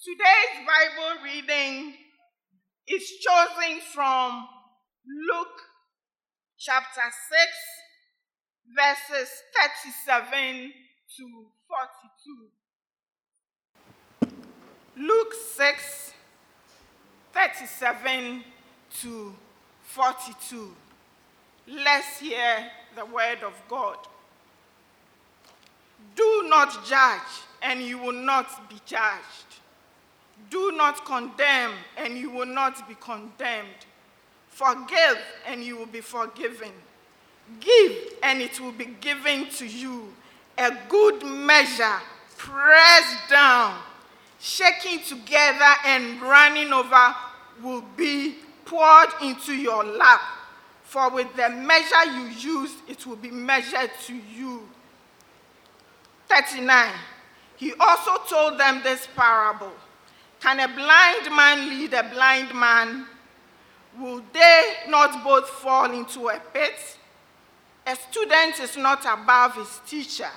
Today's Bible reading is chosen from Luke chapter 6, verses 37 to 42. Luke 6, 37 to 42. Let's hear the word of God. Do not judge, and you will not be judged. Do not condemn, and you will not be condemned. Forgive, and you will be forgiven. Give, and it will be given to you. A good measure, pressed down, shaking together, and running over will be poured into your lap. For with the measure you use, it will be measured to you. 39. He also told them this parable Can a blind man lead a blind man? Will they not both fall into a pit? A student is not above his teacher,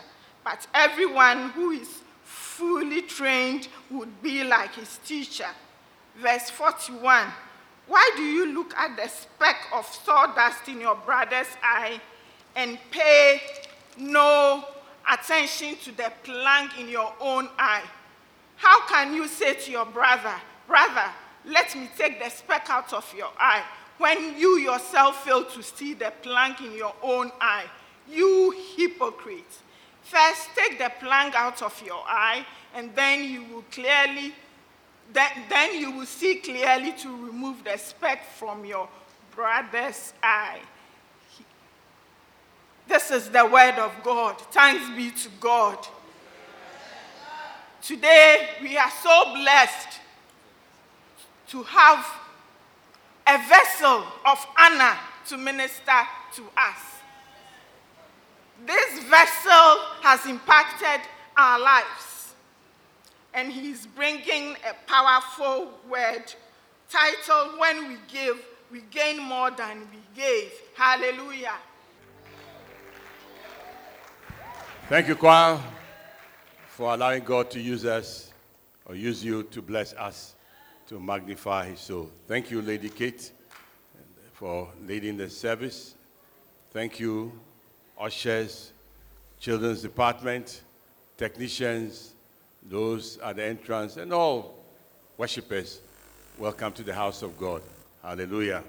but everyone who is fully trained would be like his teacher. Verse 41 Why do you look at the speck of sawdust in your brother's eye and pay no attention to the plank in your own eye? How can you say to your brother, Brother, let me take the speck out of your eye, when you yourself fail to see the plank in your own eye? You hypocrite. First, take the plank out of your eye, and then you will clearly, then, then you will see clearly to remove the speck from your brother's eye. This is the word of God. Thanks be to God. Today, we are so blessed to have a vessel of honor to minister to us. This vessel has impacted our lives, and he's bringing a powerful word titled When We Give, We Gain More Than We Gave. Hallelujah. Thank you, choir, for allowing God to use us or use you to bless us to magnify His soul. Thank you, Lady Kate, for leading the service. Thank you, ushers, children's department, technicians, those at the entrance, and all worshippers. Welcome to the house of God. Hallelujah.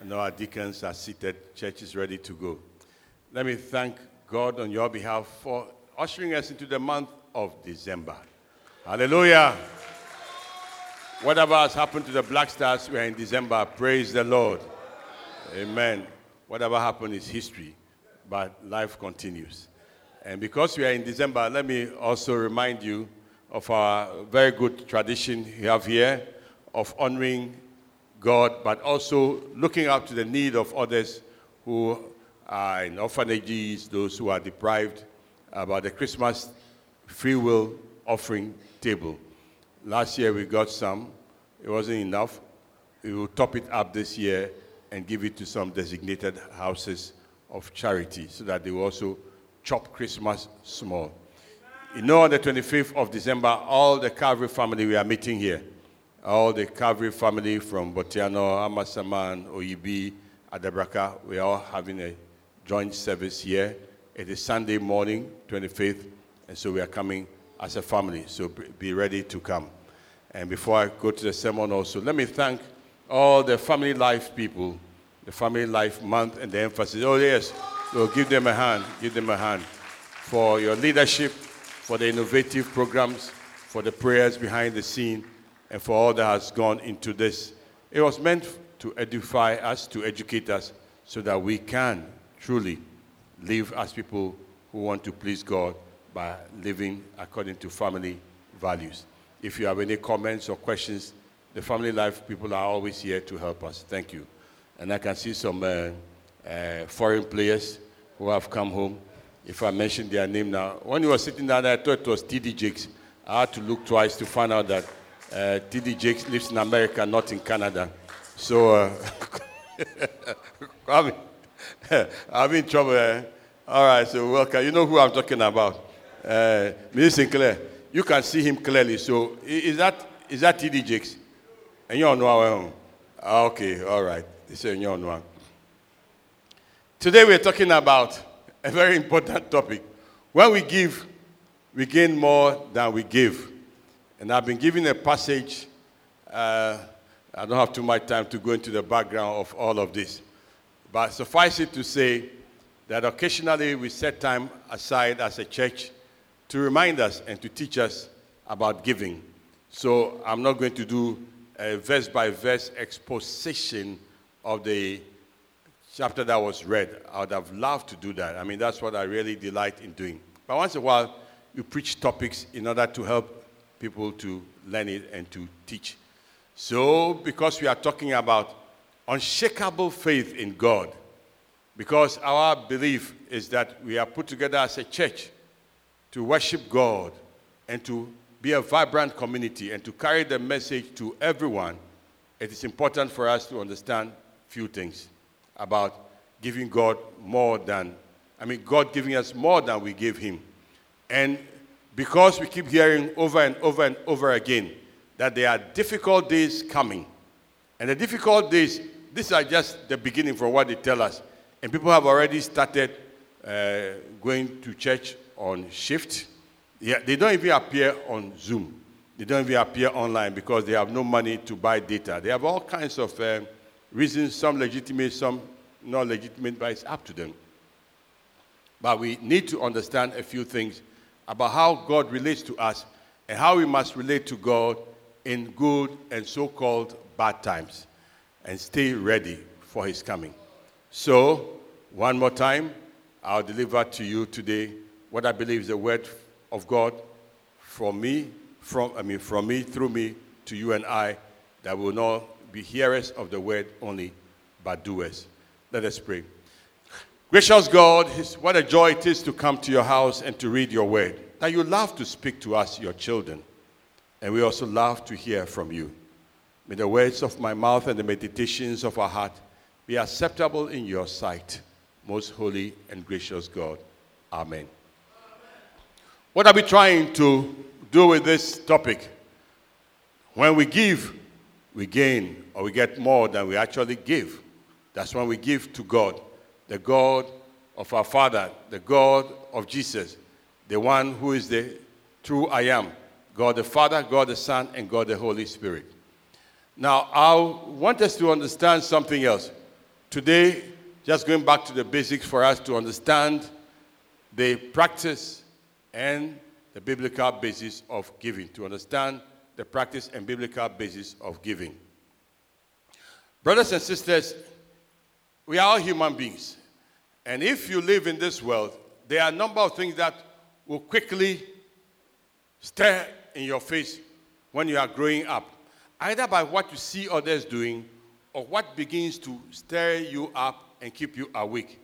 And our deacons are seated. Church is ready to go. Let me thank God on your behalf for ushering us into the month of December. Hallelujah. Whatever has happened to the Black Stars, we are in December. Praise the Lord. Amen. Whatever happened is history, but life continues. And because we are in December, let me also remind you of our very good tradition we have here of honoring God, but also looking up to the need of others who are in orphanages, those who are deprived, about the Christmas free will offering table. Last year we got some, it wasn't enough. We will top it up this year and give it to some designated houses of charity so that they will also chop Christmas small. You know, on the 25th of December, all the Calvary family, we are meeting here. All the Calvary family from Botianor, Amasaman, Oyibi, Adabraka, we are all having a joint service here. It is Sunday morning, 25th, and so we are coming as a family. So be ready to come. And before I go to the sermon, also, let me thank all the family life people, the family life month, and the emphasis. Oh, yes, so give them a hand, give them a hand for your leadership, for the innovative programs, for the prayers behind the scene, and for all that has gone into this. It was meant to edify us, to educate us, so that we can truly live as people who want to please God by living according to family values. If you have any comments or questions, the family life people are always here to help us. Thank you. And I can see some uh, uh, foreign players who have come home. If I mention their name now, when you were sitting down there, I thought it was TD Jakes. I had to look twice to find out that uh, TD Jakes lives in America, not in Canada. So, uh, I'm, in trouble. Eh? All right, so welcome. You know who I'm talking about. Uh, Mr. Sinclair, you can see him clearly. So, is that is that TD Jakes? And you all know our own. Okay, all right. All know. Today we're talking about a very important topic. When we give, we gain more than we give. And I've been giving a passage. Uh, I don't have too much time to go into the background of all of this. But suffice it to say that occasionally we set time aside as a church to remind us and to teach us about giving. So I'm not going to do a verse by verse exposition of the chapter that was read. I would have loved to do that. I mean, that's what I really delight in doing. But once in a while, you preach topics in order to help people to learn it and to teach. So, because we are talking about unshakable faith in God, because our belief is that we are put together as a church to worship God and to be a vibrant community and to carry the message to everyone, it is important for us to understand few things about giving God more than, I mean, God giving us more than we give Him. And because we keep hearing over and over and over again that there are difficult days coming, and the difficult days, these are just the beginning for what they tell us. And people have already started uh, going to church on shift. Yeah, they don't even appear on Zoom. They don't even appear online because they have no money to buy data. They have all kinds of uh, reasons, some legitimate, some not legitimate, but it's up to them. But we need to understand a few things about how God relates to us and how we must relate to God in good and so called bad times and stay ready for His coming. So, one more time, I'll deliver to you today what I believe is the word of God from me, from I mean from me through me to you and I, that will not be hearers of the word only, but doers. Let us pray. Gracious God, what a joy it is to come to your house and to read your word. That you love to speak to us, your children, and we also love to hear from you. May the words of my mouth and the meditations of our heart be acceptable in your sight, most holy and gracious God. Amen. What are we trying to do with this topic? When we give, we gain or we get more than we actually give. That's when we give to God, the God of our Father, the God of Jesus, the one who is the true I am God the Father, God the Son, and God the Holy Spirit. Now, I want us to understand something else. Today, just going back to the basics for us to understand the practice and the biblical basis of giving, to understand the practice and biblical basis of giving. Brothers and sisters, we are all human beings. And if you live in this world, there are a number of things that will quickly stare in your face when you are growing up, either by what you see others doing or what begins to stir you up and keep you awake.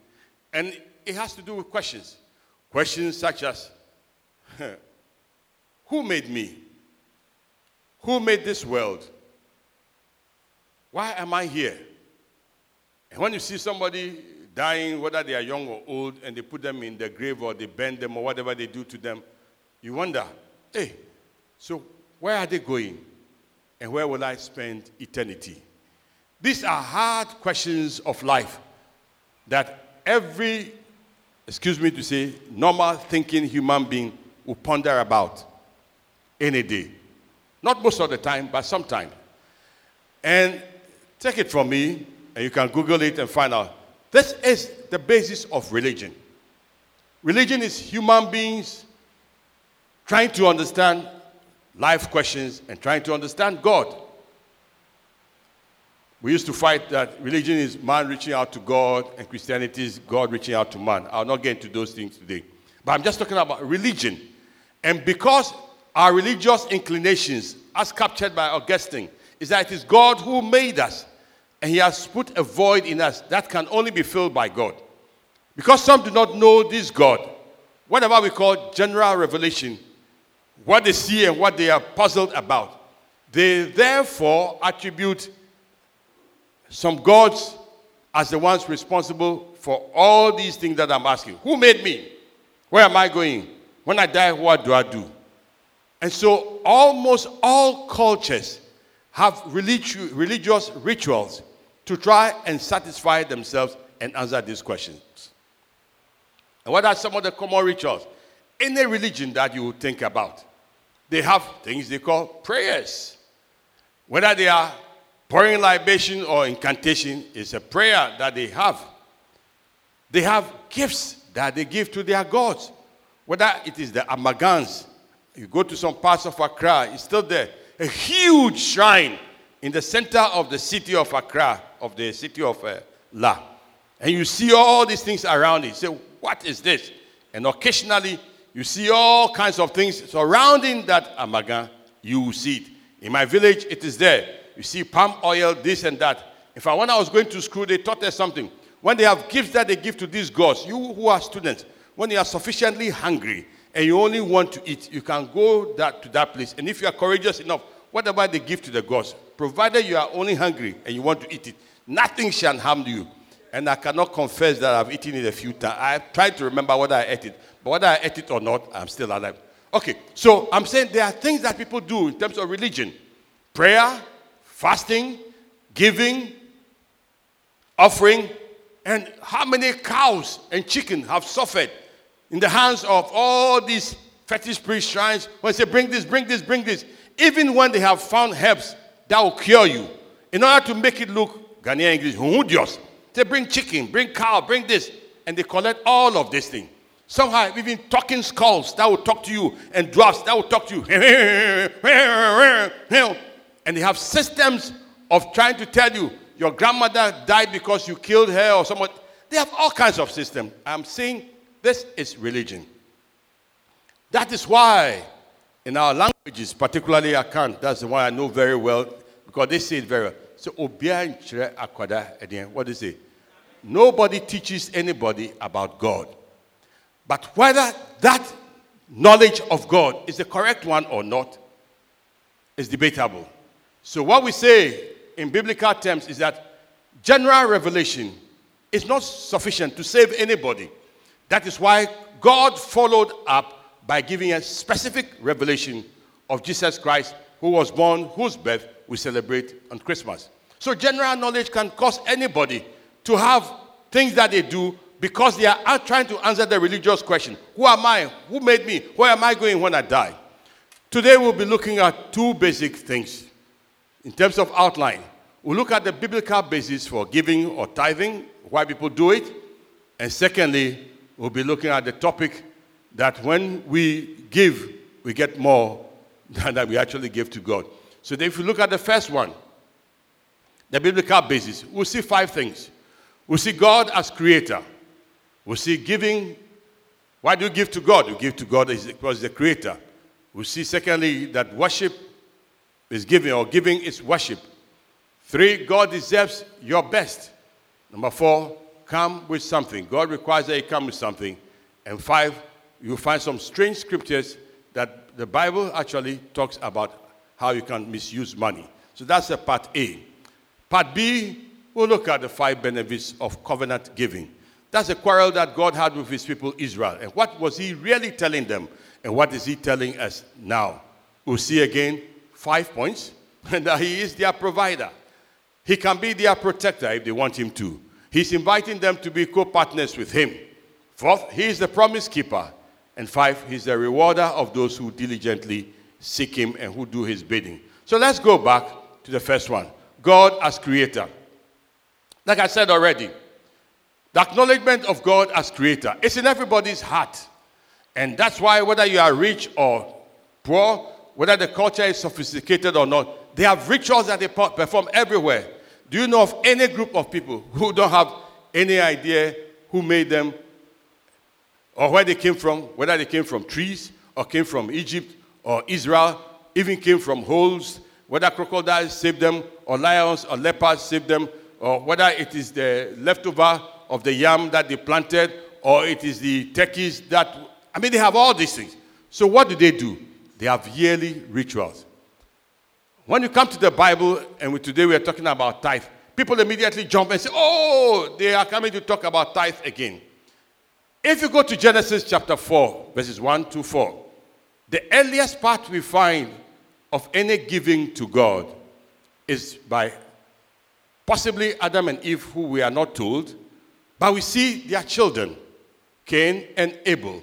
And it has to do with questions. Questions such as Who made me? Who made this world? Why am I here? And when you see somebody dying, whether they are young or old, and they put them in the grave or they bend them or whatever they do to them, you wonder, hey, so where are they going? And where will I spend eternity? These are hard questions of life that every, excuse me to say, normal thinking human being will ponder about any day. Not most of the time, but sometimes. And take it from me, and you can Google it and find out. This is the basis of religion. Religion is human beings trying to understand life questions and trying to understand God. We used to fight that religion is man reaching out to God and Christianity is God reaching out to man. I'll not get into those things today. But I'm just talking about religion. And because our religious inclinations, as captured by Augustine, is that it is God who made us and he has put a void in us that can only be filled by God. Because some do not know this God, whatever we call general revelation, what they see and what they are puzzled about, they therefore attribute some gods as the ones responsible for all these things that I'm asking. Who made me? Where am I going? When I die, what do I do? And so almost all cultures have religi- religious rituals to try and satisfy themselves and answer these questions. And what are some of the common rituals? Any religion that you think about, they have things they call prayers. Whether they are pouring libation or incantation, it's a prayer that they have. They have gifts that they give to their gods. Whether it is the Amagans, you go to some parts of Accra, it's still there. A huge shrine in the center of the city of Accra, of the city of uh, La. And you see all these things around it. You say, what is this? And occasionally, you see all kinds of things surrounding that Amagan. You see it. In my village, it is there. You see palm oil, this and that. In fact, when I was going to school, they taught us something. When they have gifts that they give to these gods, you who are students, when you are sufficiently hungry and you only want to eat, you can go that, to that place. And if you are courageous enough, whatever they give to the gods, provided you are only hungry and you want to eat it, nothing shall harm you. And I cannot confess that I've eaten it a few times. I've tried to remember whether I ate it, but whether I ate it or not, I'm still alive. Okay, so I'm saying there are things that people do in terms of religion prayer, fasting, giving, offering, and how many cows and chicken have suffered in the hands of all these fetish priest shrines when they say, Bring this, bring this, bring this. Even when they have found herbs that will cure you, in order to make it look Ghanaian English, they bring chicken, bring cow, bring this, and they collect all of this thing. Somehow, even talking skulls that will talk to you, and dwarfs that will talk to you. and they have systems of trying to tell you your grandmother died because you killed her or someone. They have all kinds of systems. I'm saying this is religion. That is why, in our languages, particularly Akan, that's one I know very well because they say it very well. So, what is it? Nobody teaches anybody about God. But whether that knowledge of God is the correct one or not is debatable. So, what we say in biblical terms is that general revelation is not sufficient to save anybody. That is why God followed up by giving a specific revelation of Jesus Christ, who was born, whose birth we celebrate on Christmas. So, general knowledge can cause anybody to have things that they do because they are trying to answer the religious question Who am I? Who made me? Where am I going when I die? Today, we'll be looking at two basic things in terms of outline. We'll look at the biblical basis for giving or tithing, why people do it. And secondly, we'll be looking at the topic that when we give, we get more than that we actually give to God. So if you look at the first one, the biblical basis, we'll see five things. We'll see God as creator. We'll see giving. Why do you give to God? You give to God because the creator. We'll see, secondly, that worship is giving, or giving is worship. Three, God deserves your best. Number four, come with something. God requires that you come with something. And five, you find some strange scriptures that the Bible actually talks about how you can misuse money. So that's the part A. Part B, we'll look at the five benefits of covenant giving. That's a quarrel that God had with his people Israel. And what was he really telling them? And what is he telling us now? We'll see again five points, and that he is their provider. He can be their protector if they want him to. He's inviting them to be co partners with him. Fourth, he is the promise keeper. And five, he's the rewarder of those who diligently seek him and who do his bidding. So let's go back to the first one God as creator. Like I said already, the acknowledgement of God as creator is in everybody's heart. And that's why, whether you are rich or poor, whether the culture is sophisticated or not, they have rituals that they perform everywhere. Do you know of any group of people who don't have any idea who made them or where they came from, whether they came from trees or came from Egypt or Israel, even came from holes, whether crocodiles saved them or lions or leopards saved them, or whether it is the leftover of the yam that they planted or it is the turkeys that, I mean, they have all these things. So what do they do? They have yearly rituals. When you come to the Bible, and we, today we are talking about tithe, people immediately jump and say, Oh, they are coming to talk about tithe again. If you go to Genesis chapter 4, verses 1 to 4, the earliest part we find of any giving to God is by possibly Adam and Eve, who we are not told, but we see their children, Cain and Abel.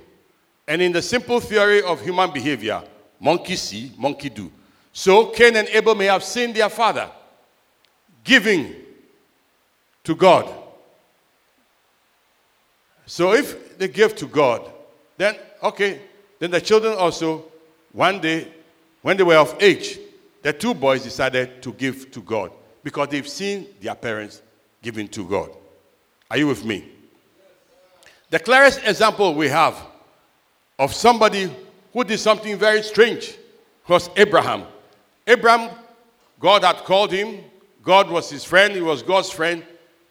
And in the simple theory of human behavior, monkey see, monkey do. So Cain and Abel may have seen their father giving to God. So if they give to God, then okay, then the children also, one day, when they were of age, the two boys decided to give to God because they've seen their parents giving to God. Are you with me? The clearest example we have of somebody who did something very strange was Abraham. Abraham, God had called him, God was his friend, he was God's friend,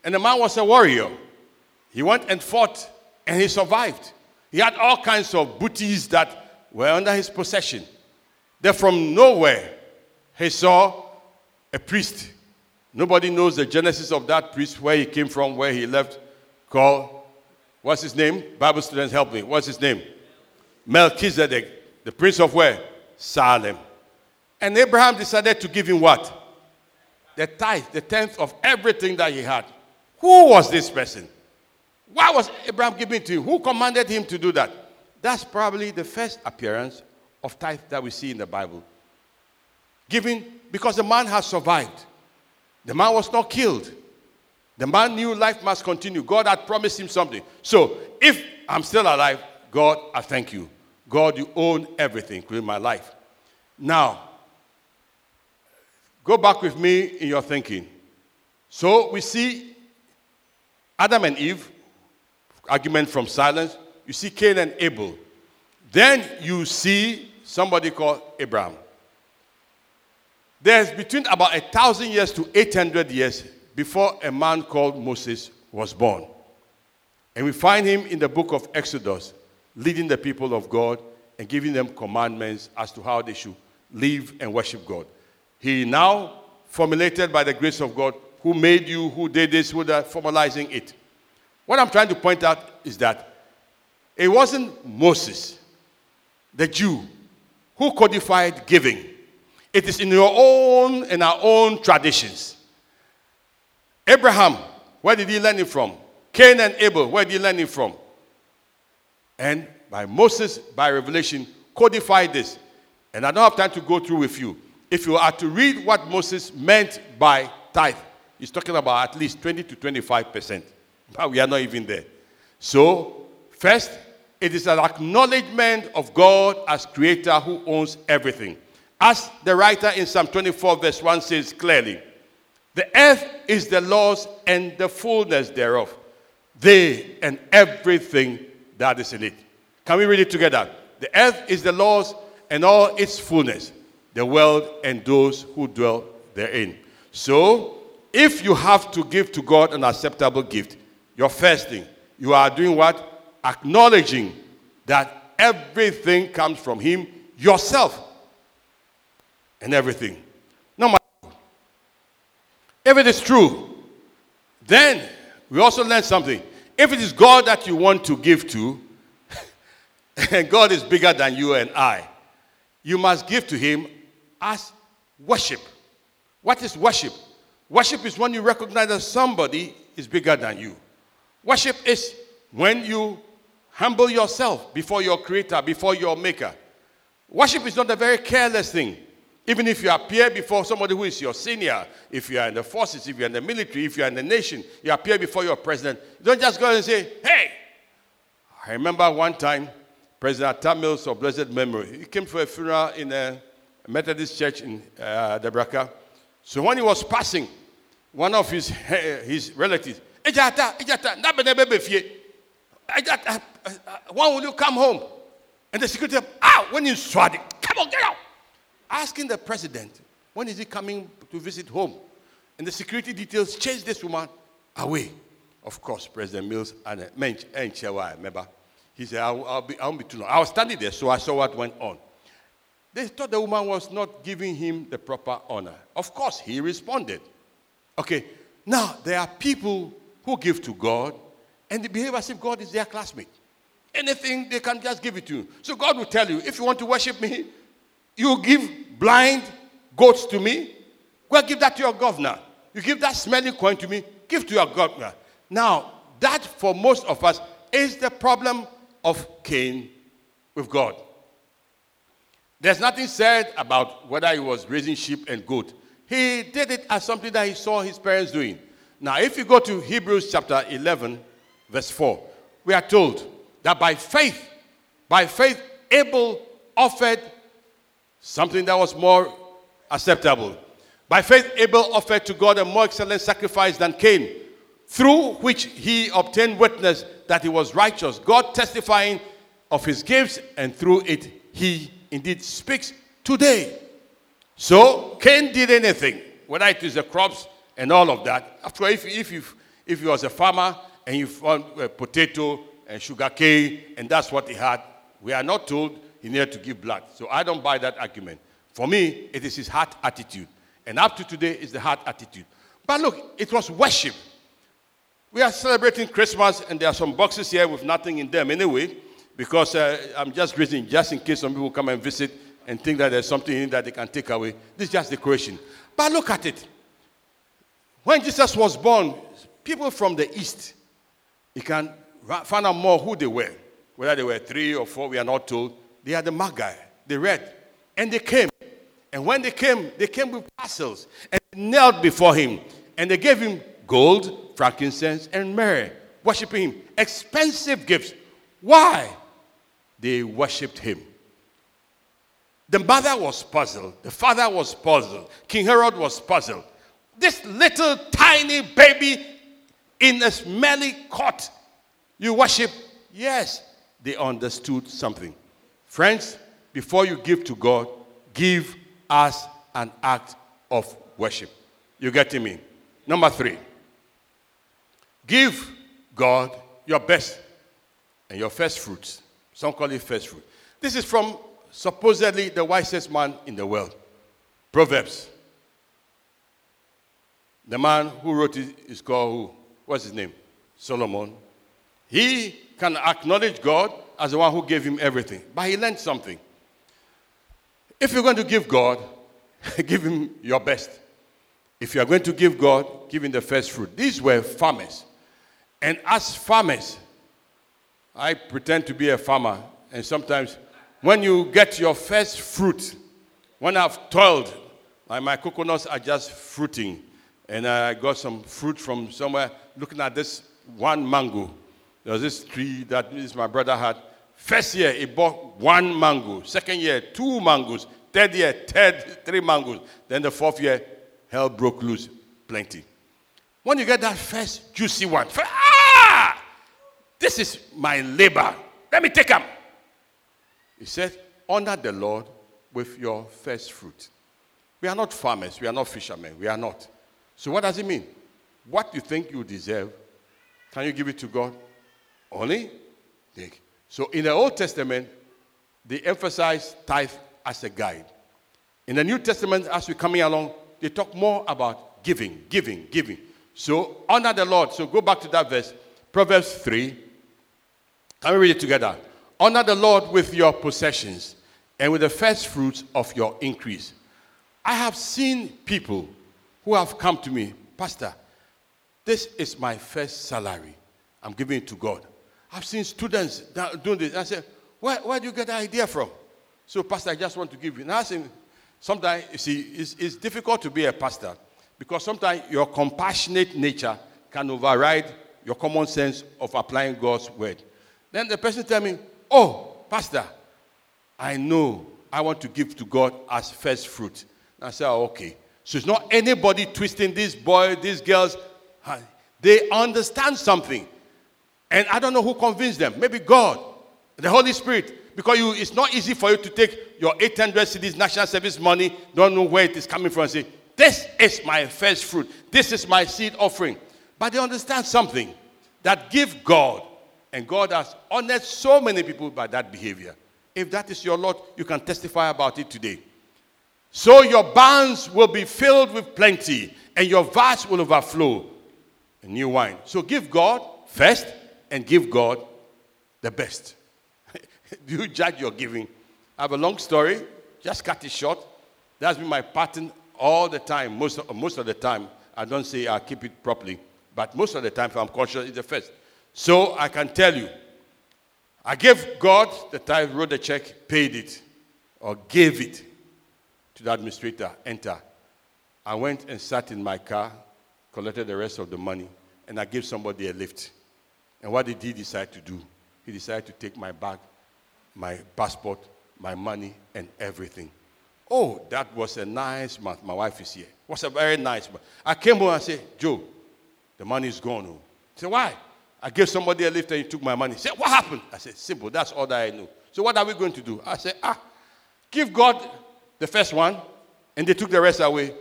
and the man was a warrior. He went and fought and he survived. He had all kinds of booties that were under his possession. Then, from nowhere, he saw a priest. Nobody knows the genesis of that priest, where he came from, where he left, called, what's his name? Bible students, help me. What's his name? Melchizedek, the prince of where? Salem. And Abraham decided to give him what? The tithe, the tenth of everything that he had. Who was this person? Why was Abraham giving to him? Who commanded him to do that? That's probably the first appearance of tithe that we see in the Bible. Giving because the man has survived. The man was not killed. The man knew life must continue. God had promised him something. So if I'm still alive, God, I thank you. God, you own everything, including my life. Now, go back with me in your thinking. So we see Adam and Eve argument from silence. You see Cain and Abel. Then you see somebody called Abraham. There's between about a thousand years to 800 years before a man called Moses was born. And we find him in the book of Exodus, leading the people of God and giving them commandments as to how they should live and worship God. He now formulated by the grace of God, who made you, who did this, who that, formalizing it. What I'm trying to point out is that it wasn't Moses, the Jew, who codified giving. It is in your own in our own traditions. Abraham, where did he learn it from? Cain and Abel, where did he learn it from? And by Moses, by revelation, codified this. And I don't have time to go through with you. If you are to read what Moses meant by tithe, he's talking about at least 20 to 25 percent. But we are not even there. So, first, it is an acknowledgement of God as creator who owns everything. As the writer in Psalm 24, verse 1 says clearly, the earth is the Lord's and the fullness thereof, they and everything that is in it. Can we read it together? The earth is the Lord's and all its fullness, the world and those who dwell therein. So, if you have to give to God an acceptable gift, your first thing, you are doing what? Acknowledging that everything comes from Him, yourself, and everything. No matter. If it is true, then we also learn something. If it is God that you want to give to, and God is bigger than you and I, you must give to Him as worship. What is worship? Worship is when you recognize that somebody is bigger than you. Worship is when you humble yourself before your creator, before your maker. Worship is not a very careless thing. Even if you appear before somebody who is your senior, if you are in the forces, if you're in the military, if you're in the nation, you appear before your president. You don't just go and say, hey. I remember one time, President Atta Mills of blessed memory, he came for a funeral in a Methodist church in uh, Adabraka. So when he was passing, one of his, his relatives, Ejata, Ejata, Ejata, when will you come home? And the secretary, ah, when you swat it, come on, get out. Asking the president, when is he coming to visit home? And the security details chased this woman away. Of course, President Mills and Mench and remember? He said, I'll, I'll, be, I'll be too long. I was standing there, so I saw what went on. They thought the woman was not giving him the proper honor. Of course, he responded. Okay, now there are people who give to God and they behave as if God is their classmate. Anything, they can just give it to you. So God will tell you, if you want to worship me, you give blind goats to me? Well, give that to your governor. You give that smelly coin to me, give to your governor. Now, that for most of us is the problem of Cain with God. There's nothing said about whether he was raising sheep and goat. He did it as something that he saw his parents doing. Now, if you go to Hebrews chapter 11, verse 4, we are told that by faith, by faith, Abel offered something that was more acceptable. By faith, Abel offered to God a more excellent sacrifice than Cain, through which he obtained witness that he was righteous, God testifying of his gifts, and through it he indeed speaks today. So Cain did anything, whether it is the crops and all of that. After all, if, if, if, if he was a farmer and he found a potato and sugar cane, and that's what he had, we are not told he needed to give blood. So I don't buy that argument. For me, it is his heart attitude. And up to today is the heart attitude. But look, it was worship. We are celebrating Christmas, and there are some boxes here with nothing in them anyway because uh, I'm just reading, just in case some people come and visit and think that there's something in that they can take away. This is just decoration. But look at it. When Jesus was born, people from the east, you can find out more who they were. Whether they were three or four, we are not told. They are the Magi, the red. And they came. And when they came, they came with parcels and knelt before him. And they gave him gold, frankincense, and myrrh, worshiping him. Expensive gifts. Why? They worshipped him. The mother was puzzled. The father was puzzled. King Herod was puzzled. This little tiny baby in a smelly cot, you worship? Yes, they understood something. Friends, before you give to God, give us an act of worship. You getting me? Number three, give God your best and your first fruits. Some call it first fruit. This is from supposedly the wisest man in the world. Proverbs. The man who wrote it is called who? What's his name? Solomon. He can acknowledge God as the one who gave him everything, but he learned something. If you're going to give God, give him your best. If you are going to give God, give him the first fruit. These were farmers. And as farmers, I pretend to be a farmer, and sometimes when you get your first fruit, when I've toiled, like my coconuts are just fruiting, and I got some fruit from somewhere, looking at this one mango. There was this tree that this my brother had. First year, he bought one mango. Second year, two mangoes. Third year, third, three mangoes. Then the fourth year, hell broke loose. Plenty. When you get that first juicy one, ah! This is my labor. Let me take them. He said, Honor the Lord with your first fruit. We are not farmers. We are not fishermen. We are not. So, what does it mean? What you think you deserve, can you give it to God? Only think. So, in the Old Testament, they emphasize tithe as a guide. In the New Testament, as we're coming along, they talk more about giving, giving, giving. So, honor the Lord. So, go back to that verse, Proverbs 3, can we read it together? Honor the Lord with your possessions and with the first fruits of your increase. I have seen people who have come to me, Pastor, this is my first salary. I'm giving it to God. I've seen students doing this. I say, where, where do you get the idea from? So, Pastor, I just want to give you. Now, sometimes, you see, it's, it's difficult to be a pastor because sometimes your compassionate nature can override your common sense of applying God's word. Then the person tell me, oh, pastor, I know I want to give to God as first fruit. And I say, oh, okay. So it's not anybody twisting this boy, these girls. They understand something. And I don't know who convinced them. Maybe God, the Holy Spirit. Because you, it's not easy for you to take your 800 cedis national service money, don't know where it is coming from, say, This is my first fruit. This is my seed offering. But they understand something that give God and God has honored so many people by that behavior. If that is your lot, you can testify about it today. So your barns will be filled with plenty, and your vats will overflow. A new wine. So give God first and give God the best. Do you judge your giving? I have a long story, just cut it short. That's been my pattern all the time. Most of, most of the time, I don't say I keep it properly, but most of the time, if I'm conscious, it's the first. So I can tell you, I gave God the tithe, wrote the check, paid it, or gave it to the administrator, enter. I went and sat in my car, collected the rest of the money, and I gave somebody a lift. And what did he decide to do? He decided to take my bag, my passport, my money, and everything. Oh, that was a nice month. My wife is here. It was a very nice month. I came home and said, Joe, the money is gone. Oh. He said, why? I gave somebody a lift and he took my money. He said, what happened? I said, simple. That's all that I know. So what are we going to do? I said, ah, give God the first one, and they took the rest away.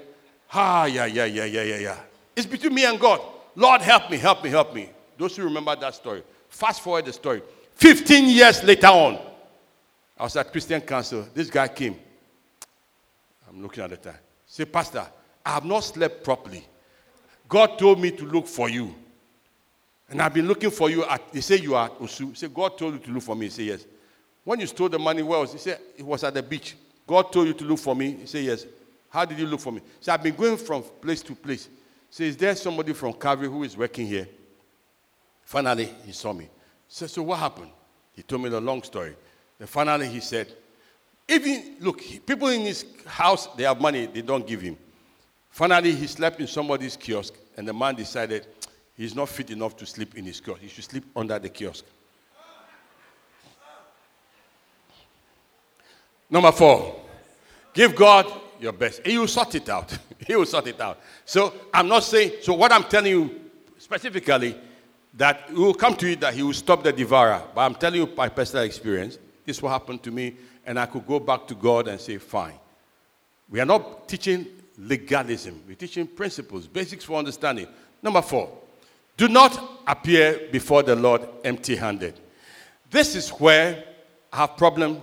Ah, yeah, yeah, yeah, yeah, yeah, yeah. It's between me and God. Lord, help me, help me, help me. Those who remember that story. Fast forward the story. 15 years later on, I was at Christian Council. This guy came. I'm looking at the time. Say, Pastor, I have not slept properly. God told me to look for you. And I've been looking for you. At, they say you are at Osu. Say, God told you to look for me. He said, Yes. When you stole the money, where was He said, It was at the beach. God told you to look for me. He said, Yes. How did you look for me? He said, I've been going from place to place. He said, Is there somebody from Calvary who is working here? Finally, he saw me. He said, So what happened? He told me the long story. Then finally, he said, Even, look, people in his house, they have money, they don't give him. Finally, he slept in somebody's kiosk, and the man decided he's not fit enough to sleep in his kiosk. He should sleep under the kiosk. Number four, give God your best. He will sort it out. he will sort it out. So I'm not saying, so what I'm telling you specifically, that it will come to you that he will stop the devourer. But I'm telling you by personal experience, this will happen to me, and I could go back to God and say, fine. We are not teaching legalism, we're teaching principles, basics for understanding. Number four, do not appear before the Lord empty handed. This is where I have problem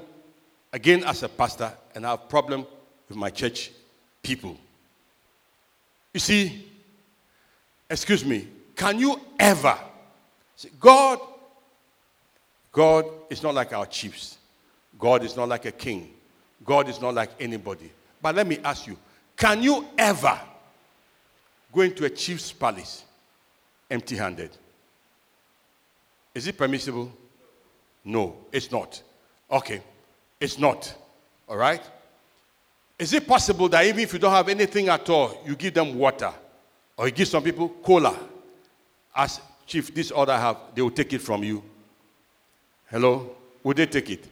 again as a pastor and I have problem with my church people. You see, excuse me, can you ever see God God is not like our chiefs. God is not like a king. God is not like anybody. But let me ask you, can you ever go into a chief's palace empty-handed? Is it permissible? No, it's not. Okay. It's not. All right? Is it possible that even if you don't have anything at all, you give them water? Or you give some people cola? As chief, this order I have, they will take it from you. Hello? Would they take it?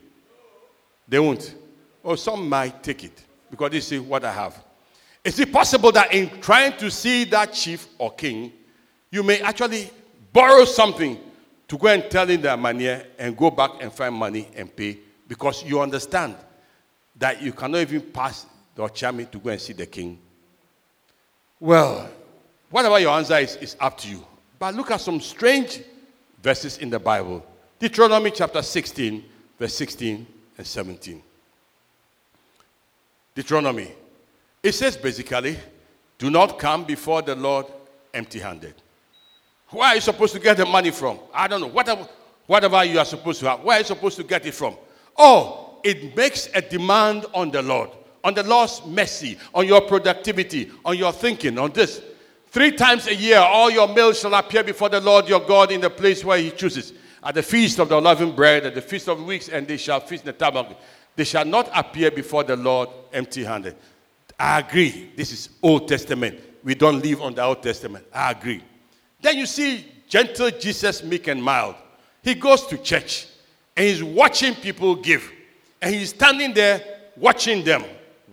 They won't. Or some might take it because they see what I have. Is it possible that in trying to see that chief or king, you may actually borrow something to go and tell in their money and go back and find money and pay because you understand that you cannot even pass the Okyeame to go and see the king. Well, whatever your answer is, is up to you. But look at some strange verses in the Bible Deuteronomy chapter 16, verse 16 and 17. Deuteronomy. It says basically, do not come before the Lord empty handed. Where are you supposed to get the money from? I don't know. Whatever, whatever you are supposed to have, where are you supposed to get it from? Oh, it makes a demand on the Lord, on the Lord's mercy, on your productivity, on your thinking, on this. Three times a year, all your meals shall appear before the Lord your God in the place where he chooses. At the feast of the unleavened bread, at the feast of weeks, and they shall feast in the tabernacle. They shall not appear before the Lord empty handed. I agree. This is Old Testament. We don't live on the Old Testament. I agree. Then you see gentle Jesus, meek and mild. He goes to church and he's watching people give. And he's standing there watching them.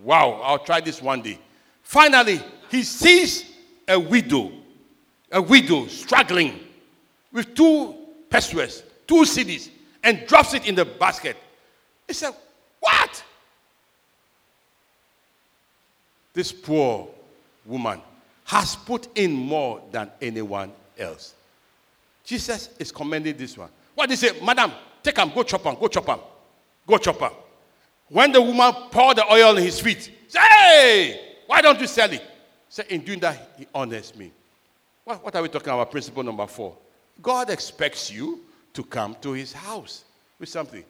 Wow, I'll try this one day. Finally, he sees a widow, a widow struggling with two pesewas, two cedis, and drops it in the basket. He said, What? This poor woman has put in more than anyone else. Jesus is commending this one. What did he say? Madam, Take him, go chop him, go chop him. Go chop him. When the woman poured the oil on his feet, say, hey, why don't you sell it? Say, in doing that, he honors me. What, what are we talking about? Principle number four. God expects you to come to his house with something.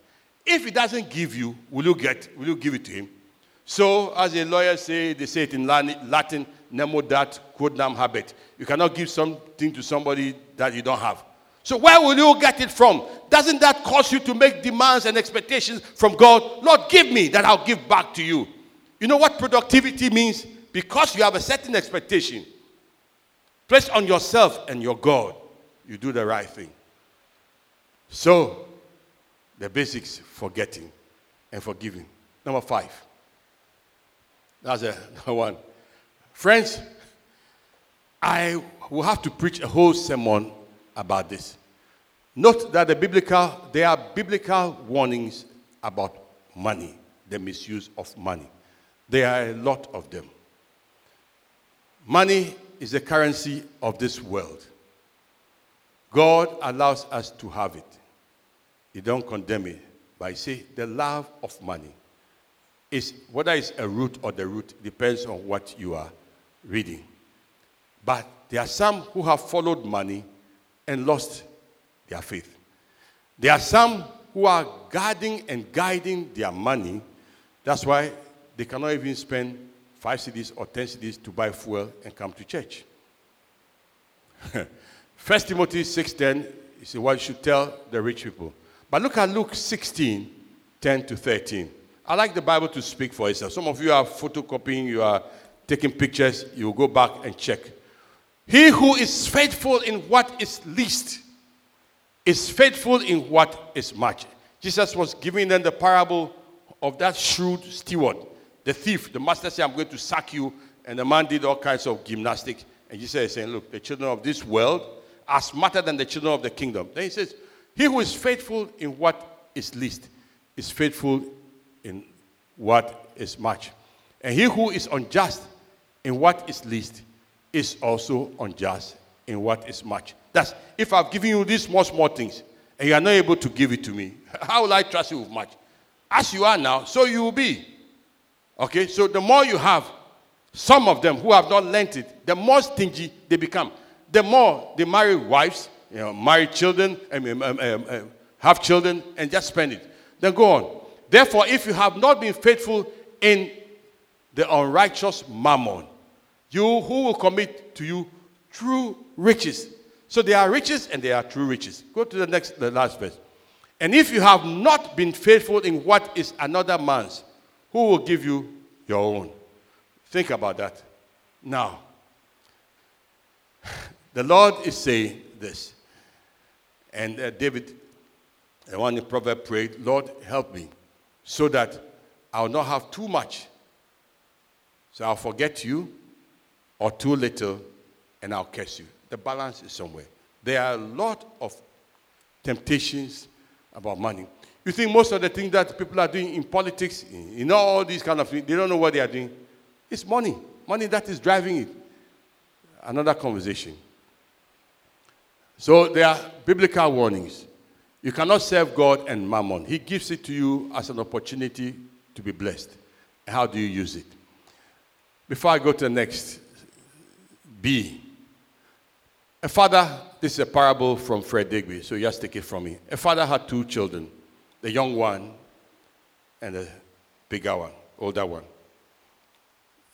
If he doesn't give you, will you get, will you give it to him? So, as a lawyer say, they say it in Latin, nemo dat quod non habet. You cannot give something to somebody that you don't have. So, where will you get it from? Doesn't that cause you to make demands and expectations from God? Lord, give me that I'll give back to you. You know what productivity means? Because you have a certain expectation placed on yourself and your God, you do the right thing. So, the basics forgetting and forgiving. Number five. That's a one. Friends, I will have to preach a whole sermon about this. Note that the biblical, there are biblical warnings about money, the misuse of money. There are a lot of them. Money is the currency of this world. God allows us to have it. He don't condemn it, but he say the love of money is whether it's a root or the root depends on what you are reading. But there are some who have followed money and lost their faith. There are some who are guarding and guiding their money. That's why they cannot even spend five cedis or ten cedis to buy fuel and come to church. First Timothy 6:10 is what you should tell the rich people. But look at Luke 16, 10 to 13. I like the Bible to speak for itself. Some of you are photocopying, you are taking pictures, you go back and check. He who is faithful in what is least is faithful in what is much. Jesus was giving them the parable of that shrewd steward, the thief. The master said, I'm going to sack you. And the man did all kinds of gymnastics. And Jesus is saying, Look, the children of this world are smarter than the children of the kingdom. Then he says, He who is faithful in what is least is faithful in what is much. And he who is unjust in what is least is also unjust in what is much. That's if I've given you these small, small things and you are not able to give it to me, how will I trust you with much? As you are now, so you will be. Okay, so the more you have, some of them who have not lent it, the more stingy they become. The more they marry wives, you know, marry children, um, um, um, have children, and just spend it. Then go on. Therefore, if you have not been faithful in the unrighteous mammon, you who will commit to you true riches. So there are riches and there are true riches. Go to the next, the last verse. And if you have not been faithful in what is another man's, who will give you your own? Think about that. Now, the Lord is saying this. And uh, David, the one in Proverbs prayed, Lord, help me so that I'll not have too much. So I'll forget you or too little and I'll curse you. The balance is somewhere. There are a lot of temptations about money. You think most of the things that people are doing in politics, in all these kind of things, they don't know what they are doing. It's money. Money that is driving it. Another conversation. So there are biblical warnings. You cannot serve God and mammon. He gives it to you as an opportunity to be blessed. How do you use it? Before I go to the next, B. A father, this is a parable from Fred Deegbe, so just take it from me. A father had two children, the young one and the bigger one, older one.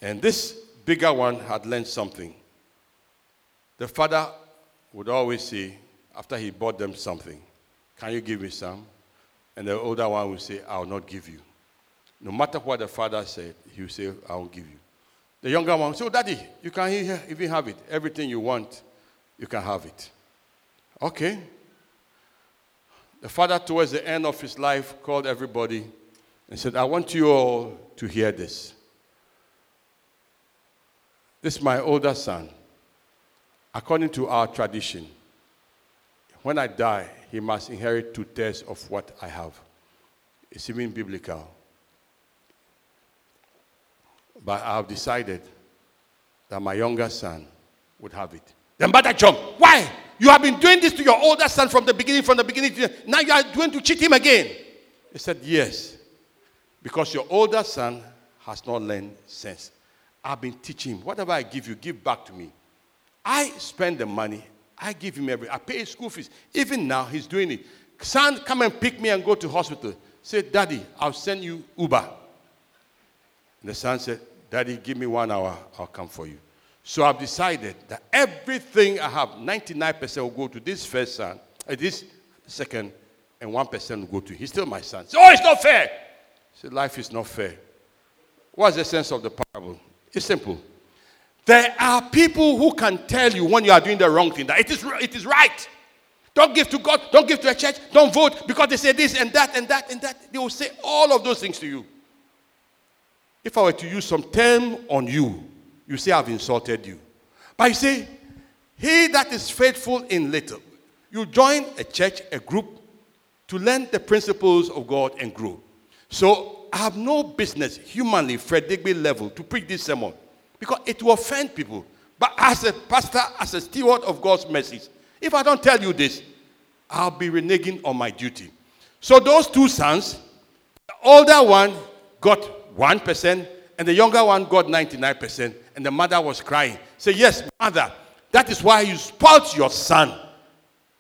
And this bigger one had learned something. The father would always say, after he bought them something, Can you give me some? And the older one would say, I'll not give you. No matter what the father said, he would say, I won't give you. The younger one, so daddy, you can even have it. Everything you want, you can have it. Okay. The father, towards the end of his life, called everybody and said, I want you all to hear this. This is my older son. According to our tradition, when I die, he must inherit two thirds of what I have. It's even biblical. But I have decided that my younger son would have it. Then Brother John, why? You have been doing this to your older son from the beginning, from the beginning. Now you are going to cheat him again. He said, Yes. Because your older son has not learned sense. I've been teaching him. Whatever I give you, give back to me. I spend the money. I give him every. I pay his school fees. Even now, he's doing it. Son, come and pick me and go to hospital. Say, Daddy, I'll send you Uber. And the son said, Daddy, give me one hour, I'll come for you. So I've decided that everything I have, 99% will go to this first son, uh, this second, and 1% will go to. He's still my son. So, oh, it's not fair. So life is not fair. What's the sense of the parable? It's simple. There are people who can tell you when you are doing the wrong thing that it is, it is right. Don't give to God, don't give to a church, don't vote because they say this and that and that and that. They will say all of those things to you. If I were to use some term on you, you say I've insulted you. But you say, he that is faithful in little, you join a church, a group, to learn the principles of God and grow. So I have no business humanly, Fred Deegbe level, to preach this sermon because it will offend people. But as a pastor, as a steward of God's message, if I don't tell you this, I'll be reneging on my duty. So those two sons, the older one got 1%, and the younger one got 99%, and the mother was crying. Say, Yes, mother, that is why you spoilt your son,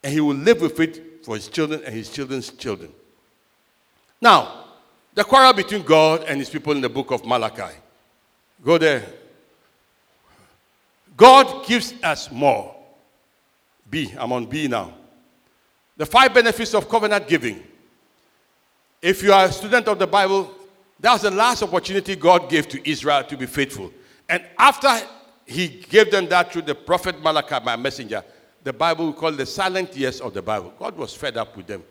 and he will live with it for his children and his children's children. Now, the quarrel between God and his people in the book of Malachi. Go there. God gives us more. B, I'm on B now. The five benefits of covenant giving. If you are a student of the Bible, that was the last opportunity God gave to Israel to be faithful. And after he gave them that through the prophet Malachi, my messenger, the Bible we call the silent years of the Bible. God was fed up with them.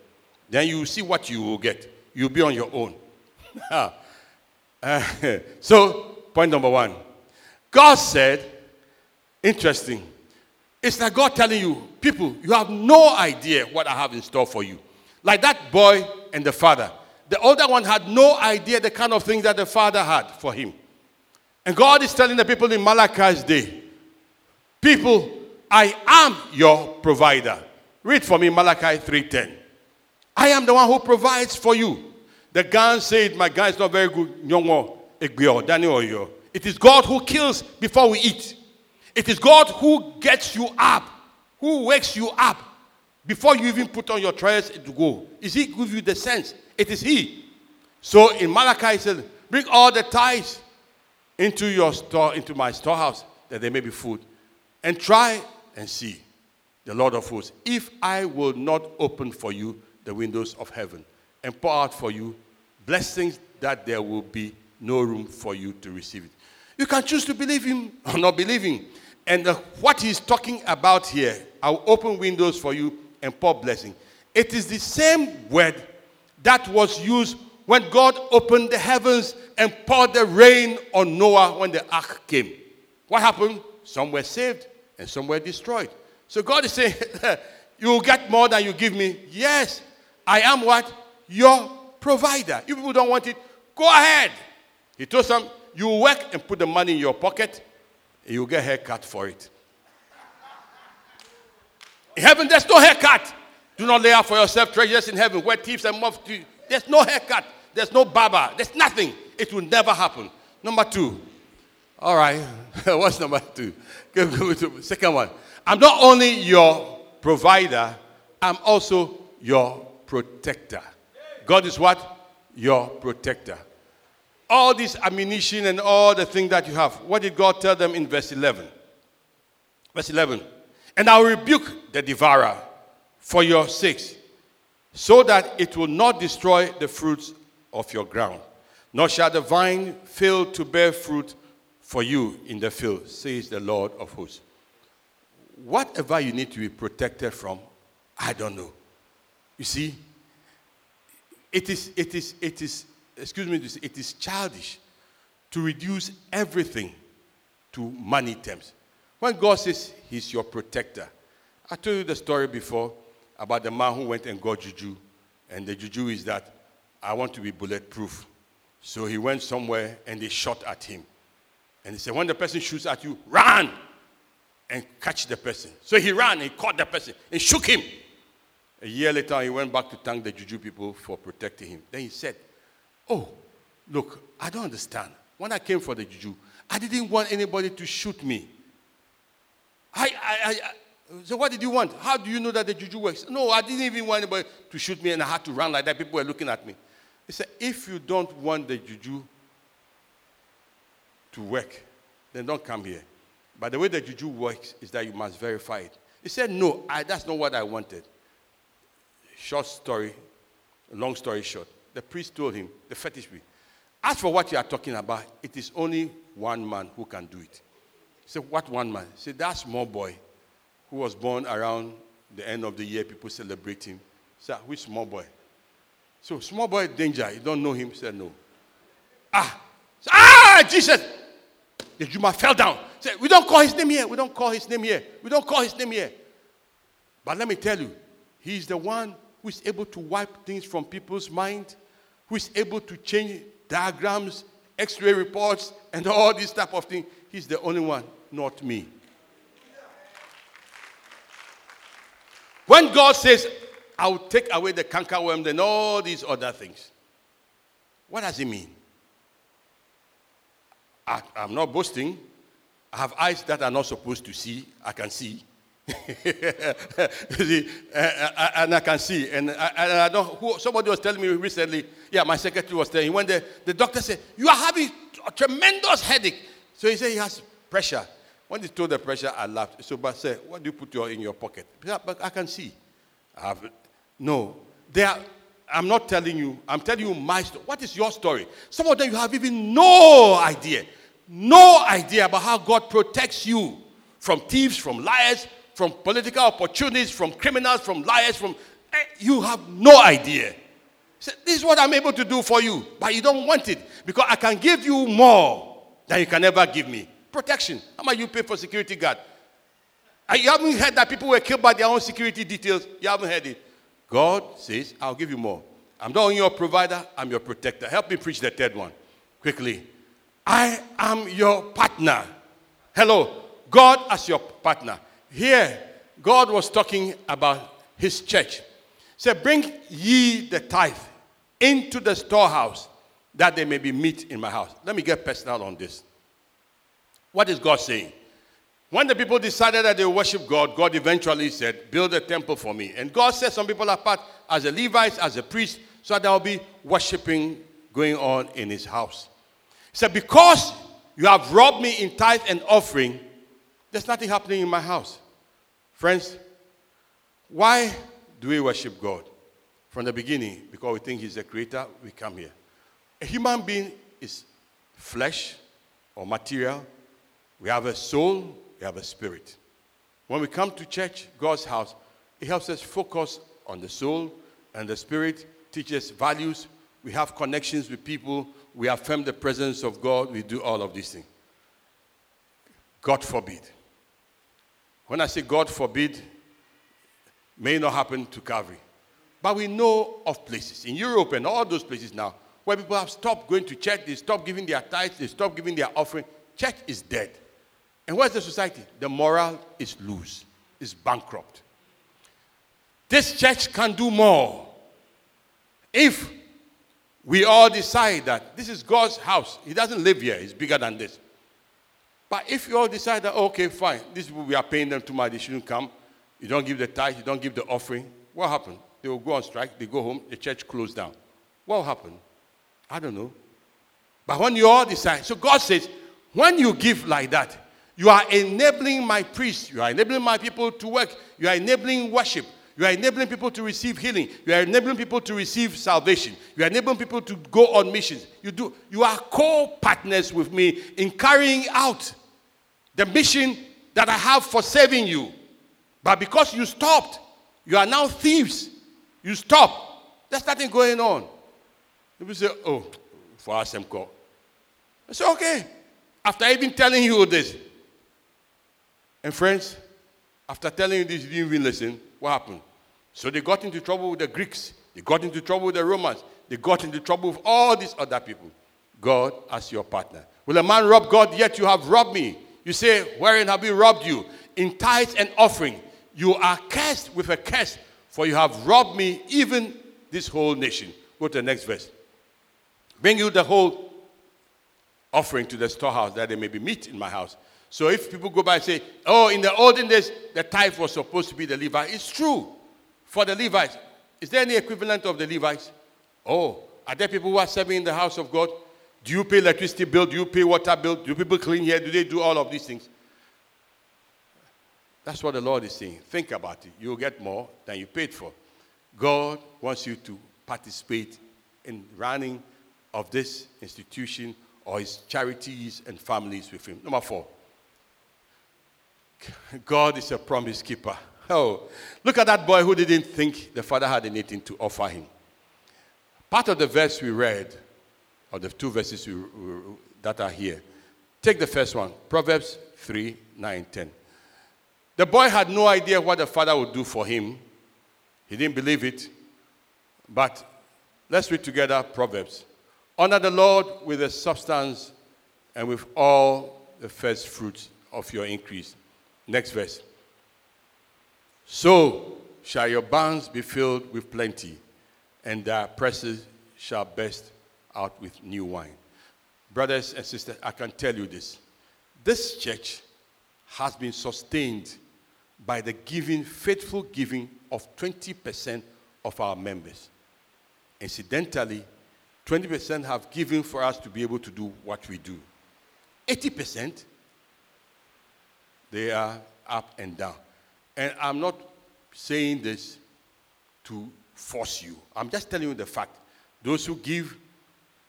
Then you see what you will get. You'll be on your own. uh, so, point number one God said, interesting, it's like God telling you, people, you have no idea what I have in store for you. Like that boy and the father. The older one had no idea the kind of things that the father had for him. And God is telling the people in Malachi's day, people, I am your provider. Read for me Malachi 3:10. I am the one who provides for you. The gun said, My gun is not very good. It is God who kills before we eat. It is God who gets you up, who wakes you up before you even put on your trousers to go. Is He give you the sense? It is He. So in Malachi, He said, Bring all the tithes into your store, into my storehouse, that there may be food. And try and see, the Lord of hosts, if I will not open for you the windows of heaven and pour out for you blessings that there will be no room for you to receive it. You can choose to believe him or not believe him. And the, what he's talking about here, I'll open windows for you and pour blessing. It is the same word that was used when God opened the heavens and poured the rain on Noah when the ark came. What happened? Some were saved and some were destroyed. So God is saying, You will get more than you give me. Yes, I am what? Your provider. If people don't want it, go ahead. He told some, You work and put the money in your pocket, and you'll get haircut for it. In heaven, there's no haircut. Do not lay out for yourself treasures in heaven where thieves and moths do. There's no haircut. There's no barber. There's nothing. It will never happen. Number two. All right. What's number two? Second one. I'm not only your provider, I'm also your protector. God is what? Your protector. All this ammunition and all the things that you have. What did God tell them in verse 11? Verse 11. And I will rebuke the devourer for your sakes, so that it will not destroy the fruits of your ground, nor shall the vine fail to bear fruit for you in the field, says the Lord of hosts. Whatever you need to be protected from, I don't know. You see, it is, it is, it is, excuse me, it is childish to reduce everything to money terms. When God says He's your protector, I told you the story before about the man who went and got juju, and the juju is that I want to be bulletproof. So he went somewhere and they shot at him. And he said, When the person shoots at you, run and catch the person. So he ran and caught the person and shook him. A year later, he went back to thank the Juju people for protecting him. Then he said, Oh, look, I don't understand. When I came for the Juju, I didn't want anybody to shoot me. I, I, I, so what did you want? How do you know that the Juju works? No, I didn't even want anybody to shoot me and I had to run like that. People were looking at me. He said, if you don't want the Juju, to work, then don't come here. But the way the juju works is that you must verify it. He said, No, I, that's not what I wanted. Short story, long story short. The priest told him, the fetish priest, as for what you are talking about, it is only one man who can do it. He said, What one man? He said, That small boy who was born around the end of the year, people celebrate him. Said, Which small boy? So, small boy, danger. You don't know him? Said, No. Ah! ah, Jesus! The Juma fell down. Said, We don't call his name here. We don't call his name here. We don't call his name here. But let me tell you, he is the one who is able to wipe things from people's mind, who is able to change diagrams, x-ray reports, and all this type of thing. He's the only one, not me. When God says, I'll take away the cankerworm and all these other things, what does it mean? I, am not boasting. I have eyes that are not supposed to see. I can see. see, eh, eh, eh, and I can see. And I, and I don't, who, somebody was telling me recently, yeah, my secretary was telling me, when the, the doctor said, You are having a tremendous headache. So he said he has pressure. When he told the pressure, I laughed. So, but said, What do you put your, in your pocket? But I can see. I have, no. They are, I'm not telling you, I'm telling you my story. What is your story? Some of them you have even no idea no idea about how God protects you from thieves, from liars, from political opportunities, from criminals, from liars, from eh, you have no idea. So this is what I'm able to do for you, but you don't want it because I can give you more than you can ever give me. Protection. How much you pay for security guard? Uh, you haven't heard that people were killed by their own security details. You haven't heard it. God says, I'll give you more. I'm not only your provider, I'm your protector. Help me preach the third one quickly. I am your partner. Hello, God as your partner. Here, God was talking about his church. He said, Bring ye the tithe into the storehouse that there may be meat in my house. Let me get personal on this. What is God saying? When the people decided that they worship God, God eventually said, Build a temple for me. And God set some people apart as a Levite, as a priest, so that there will be worshiping going on in his house. He said, Because you have robbed me in tithe and offering, there's nothing happening in my house. Friends, why do we worship God? From the beginning, because we think He's the creator, we come here. A human being is flesh or material. We have a soul, we have a spirit. When we come to church, God's house, it helps us focus on the soul and the spirit, teaches values. We have connections with people we affirm the presence of God, we do all of these things. God forbid. When I say God forbid, may not happen to Calvary. But we know of places in Europe and all those places now where people have stopped going to church, they stopped giving their tithes, they stopped giving their offering. Church is dead. And what's the society? The moral is loose, is bankrupt. This church can do more if we all decide that this is God's house. He doesn't live here, he's bigger than this. But if you all decide that, okay, fine, these people, we are paying them too much, they shouldn't come. You don't give the tithe, you don't give the offering. What happened? They will go on strike, they go home, the church closed down. What happened? I don't know. But when you all decide, so God says, when you give like that, you are enabling my priests, you are enabling my people to work, you are enabling worship, you are enabling people to receive healing. You are enabling people to receive salvation. You are enabling people to go on missions. You do you are co-partners with me in carrying out the mission that I have for saving you. But because you stopped, you are now thieves. You stop. There's nothing going on. People say, oh, for us, call. I say, okay. After even telling you this. And friends, after telling you this, you didn't even listen. Eh, what happened? So they got into trouble with the Greeks. They got into trouble with the Romans. They got into trouble with all these other people. God as your partner. Will a man rob God? Yet you have robbed me. You say, Wherein have we robbed you? In tithes and offering. You are cursed with a curse, for you have robbed me, even this whole nation. Go to the next verse. Bring you the whole offering to the storehouse that there may be meat in my house. So if people go by and say, Oh, in the olden days, the tithe was supposed to be the Levi, it's true for the Levites. Is there any equivalent of the Levites? Oh, are there people who are serving in the house of God? Do you pay electricity bill? Do you pay water bill? Do people clean here? Do they do all of these things? That's what the Lord is saying. Think about it. You'll get more than you paid for. God wants you to participate in running of this institution or his charities and families with him. Number four, God is a promise keeper. Oh, look at that boy who didn't think the father had anything to offer him. Part of the verse we read, or the two verses we, we, that are here, take the first one Proverbs 3 9 10. The boy had no idea what the father would do for him, he didn't believe it. But let's read together Proverbs. Honor the Lord with the substance and with all the first fruits of your increase. Next verse. So shall your barns be filled with plenty, and their presses shall burst out with new wine. Brothers and sisters, I can tell you this. This church has been sustained by the giving, faithful giving of 20% of our members. Incidentally, 20% have given for us to be able to do what we do. 80%, they are up and down. And I'm not saying this to force you. I'm just telling you the fact. Those who give,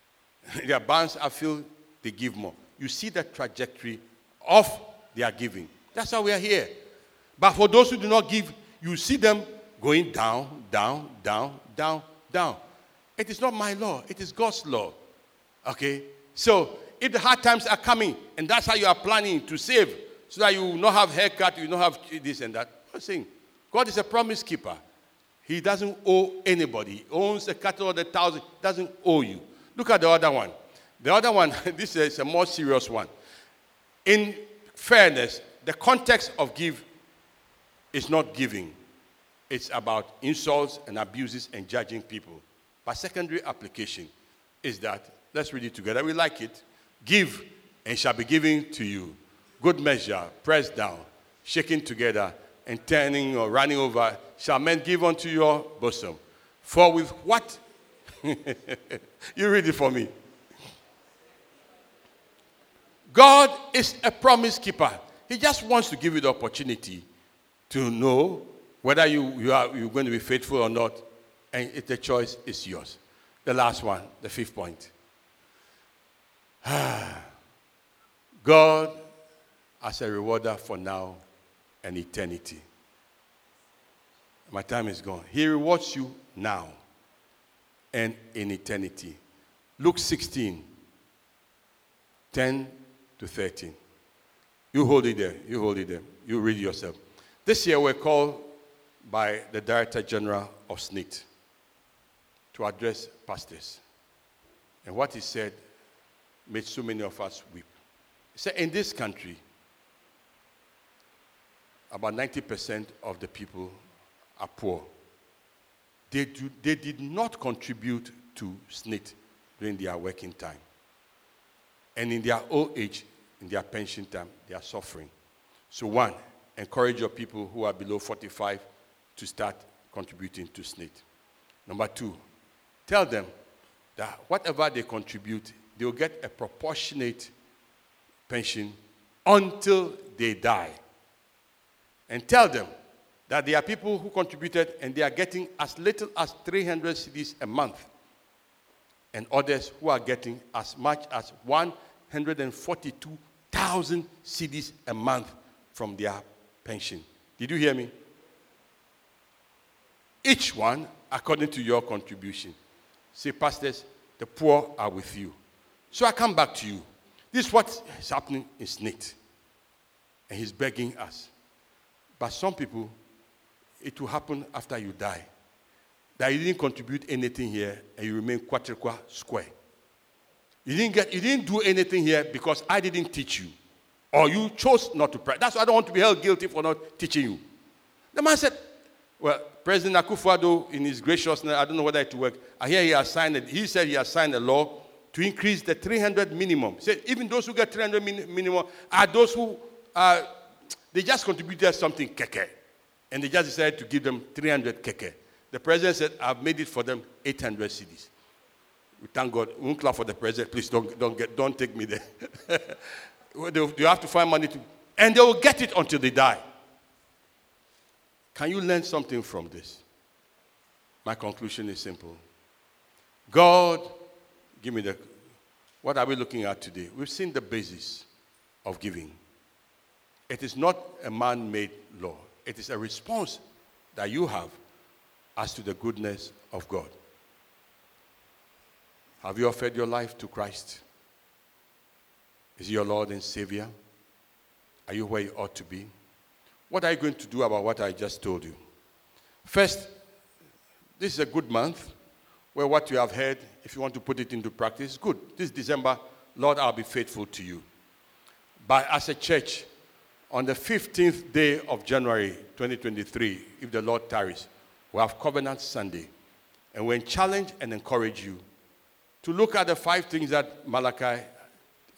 their bands, I feel they give more. You see the trajectory of their giving. That's why we are here. But for those who do not give, you see them going down, down, down, down, down. It is not my law, it is God's law. Okay? So, if the hard times are coming and that's how you are planning to save, so that you will not have haircut, you will not have this and that, I'm saying God is a promise keeper. He doesn't owe anybody. He owns the cattle of the thousand, doesn't owe you. Look at the other one. The other one, this is a more serious one. In fairness, the context of give is not giving. It's about insults and abuses and judging people. But secondary application is that, let's read it together. We like it. Give and shall be given to you. Good measure, pressed down, shaking together, and turning or running over, shall men give unto your bosom. For with what? you read it for me. God is a promise keeper. He just wants to give you the opportunity to know whether you, you are you're going to be faithful or not, and the choice is yours. The last one, the fifth point. God as a rewarder for now and eternity. My time is gone. He rewards you now and in eternity. Luke 16, 10 to 13. You hold it there. You hold it there. You read yourself. This year we're called by the Director General of SSNIT to address pastors. And what he said made so many of us weep. He said, In this country, about 90% of the people are poor. They, do, they did not contribute to SSNIT during their working time. And in their old age, in their pension time, they are suffering. So, one, encourage your people who are below 45 to start contributing to SSNIT. Number two, tell them that whatever they contribute, they will get a proportionate pension until they die. And tell them that there are people who contributed and they are getting as little as 300 cedis a month, and others who are getting as much as 142,000 cedis a month from their pension. Did you hear me? each one according to your contribution. Say, pastors, the poor are with you. So I come back to you. This is what is happening in SSNIT. And he's begging us. But some people, it will happen after you die. That you didn't contribute anything here and you remain quadriqua square. You didn't, get, you didn't do anything here because I didn't teach you. Or you chose not to pray. That's why I don't want to be held guilty for not teaching you. The man said, well, President Akufo-Addo, in his graciousness, I don't know whether it will work. I hear he has signed it. He said he has signed a law to increase the 300 minimum. He said even those who get 300 min- minimum are those who uh, they just contributed something keke, and they just decided to give them 300 keke. The president said, "I've made it for them 800 cedis." We thank God. We won't clap for the president. Please don't, don't, get, don't take me there. you have to find money to, and they will get it until they die. Can you learn something from this? My conclusion is simple. God, give me the. What are we looking at today? We've seen the basis of giving. It is not a man made law, it is a response that you have as to the goodness of God. Have you offered your life to Christ? Is he your Lord and Savior? Are you where you ought to be? What are you going to do about what I just told you? First, this is a good month where what you have heard, if you want to put it into practice, good. This December, Lord, I'll be faithful to you. But as a church, on the 15th day of January 2023, if the Lord tarries, we have Covenant Sunday. And we challenge and encourage you to look at the five things that Malachi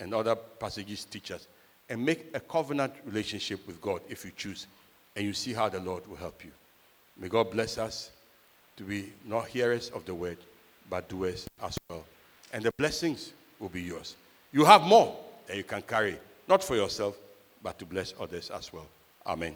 and other passages teach us and make a covenant relationship with God if you choose. And you see how the Lord will help you. May God bless us to be not hearers of the word, but doers as well. And the blessings will be yours. You have more that you can carry, not for yourself, but to bless others as well. Amen.